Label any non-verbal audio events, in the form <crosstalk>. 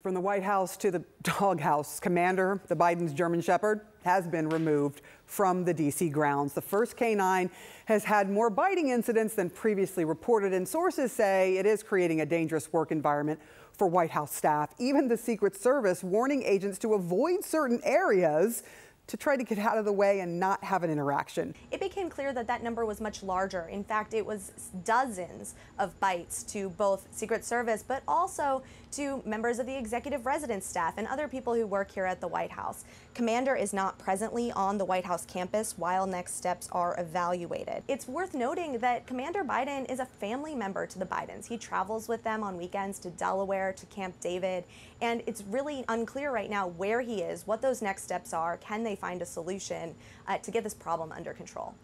From the White House to the <laughs> doghouse, Commander, the Biden's German Shepherd, has been removed from the D.C. grounds. The first canine has had more biting incidents than previously reported, and sources say it is creating a dangerous work environment for White House staff. Even the Secret Service warning agents to avoid certain areas to try to get out of the way and not have an interaction. It became clear that that number was much larger. In fact, it was dozens of bites to both Secret Service, but also to members of the executive residence staff and other people who work here at the White House. Commander is not presently on the White House campus while next steps are evaluated. It's worth noting that Commander Biden is a family member to the Bidens. He travels with them on weekends to Delaware, to Camp David, and it's really unclear right now where he is, what those next steps are, can they find a solution uh, to get this problem under control.